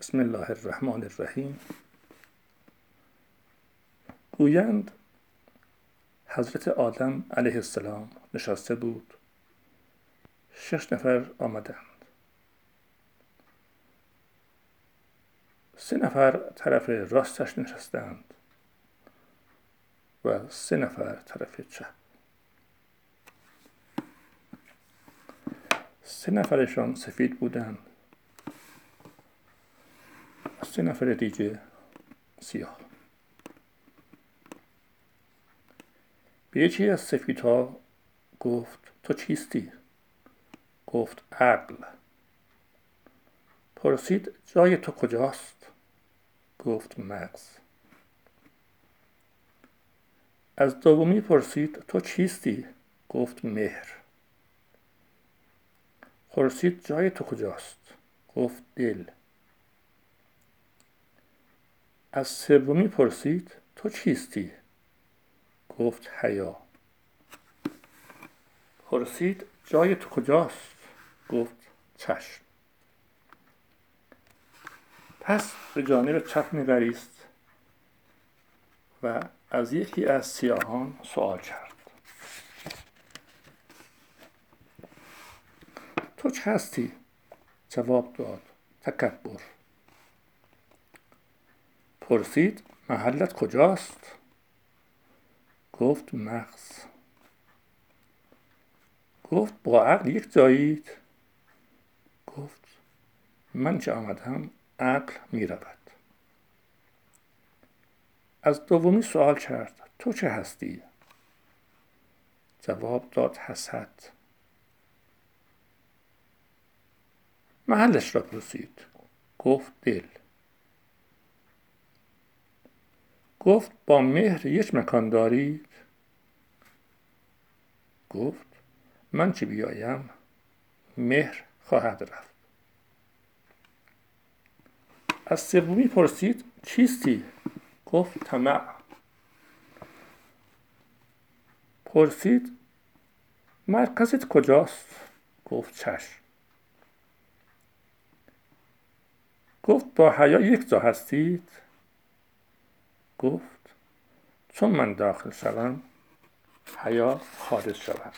بسم الله الرحمن الرحیم. گویند حضرت آدم علیه السلام نشسته بود. شش نفر آمدند. سه نفر طرف راستش نشستند و سه نفر طرف چپ. سه نفرشان سفید بودند. سه نفر دیگه سیاه. به یکی از سفیدها گفت تو چیستی؟ گفت عقل. پرسید جای تو کجاست؟ گفت مغز. از دومی پرسید تو چیستی؟ گفت مهر. پرسید جای تو کجاست؟ گفت دل. از سومی پرسید تو چیستی؟ گفت حیا. پرسید جای تو کجاست؟ گفت چشم. پس به جانب چپ نگریست و از یکی از سیاهان سوال کرد. تو چه هستی؟ جواب داد تکبر. پرسید محلت کجاست؟ گفت مغز. گفت با عقل یک جایید. گفت من چه آمدم عقل می رود از دومی سوال کرد تو چه هستی؟ جواب داد حسد. محلش را پرسید. گفت دل. گفت با مهر یک مکان دارید؟ گفت من چه بیایم؟ مهر خواهد رفت. از سومی پرسید چیستی؟ گفت طمع. پرسید مرکزت کجاست؟ گفت چشم. گفت با حیا یک جا هستید؟ گفت چون من داخل شوم حیا خارج شود.